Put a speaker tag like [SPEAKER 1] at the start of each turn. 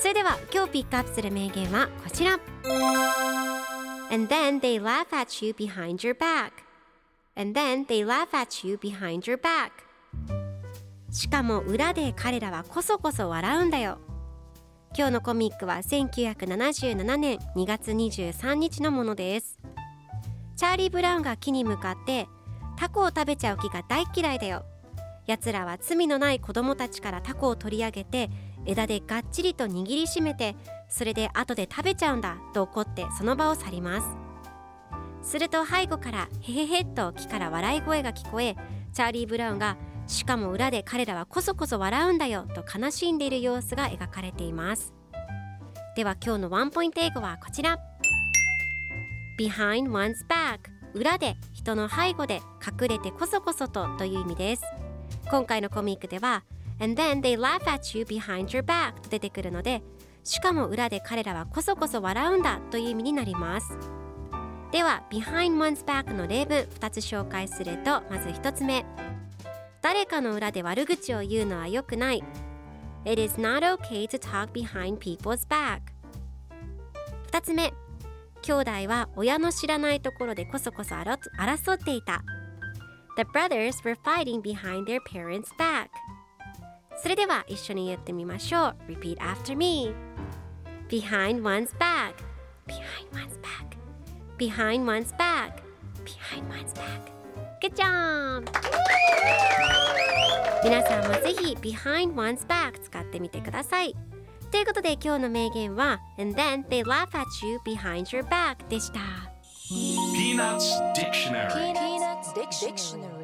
[SPEAKER 1] それでは今日ピックアップする名言はこちら。And then they laugh at you behind your back. And then they laugh at you behind your back. しかも裏で彼らはこそこそ笑うんだよ。今日のコミックは1977年2月23日のものです。チャーリー・ブラウンが木に向かってタコを食べちゃう木が大嫌いだよ。奴らは罪のない子供たちからタコを取り上げて枝でがっちりと握りしめてそれで後で食べちゃうんだと怒ってその場を去ります。すると背後からヘヘヘッと木から笑い声が聞こえチャーリー・ブラウンがしかも裏で彼らはこそこそ笑うんだよと悲しんでいる様子が描かれています。では今日のワンポイント英語はこちら。Behind one's back 裏で人の背後で隠れてこそこそとという意味です。今回のコミックでは And then they laugh at you behind your back と出てくるのでしかも裏で彼らはこそこそ笑うんだという意味になります。では Behind one's back の例文2つ紹介するとまず1つ目。誰かの裏で悪口を言うのは良くない。It is not okay to talk behind people's back. 2つ目。兄弟は親の知らないところでこそこそ争っていた。The brothers were fighting behind their parents' back それでは一緒に言ってみましょう Repeat after me Behind one's back Behind one's back Behind one's back Behind one's back Good job! 皆さんもぜひ Behind one's back 使ってみてくださいということで今日の名言は And then they laugh at you behind your back でした
[SPEAKER 2] Peanuts Dictionary
[SPEAKER 3] Dictionary. Dictionary.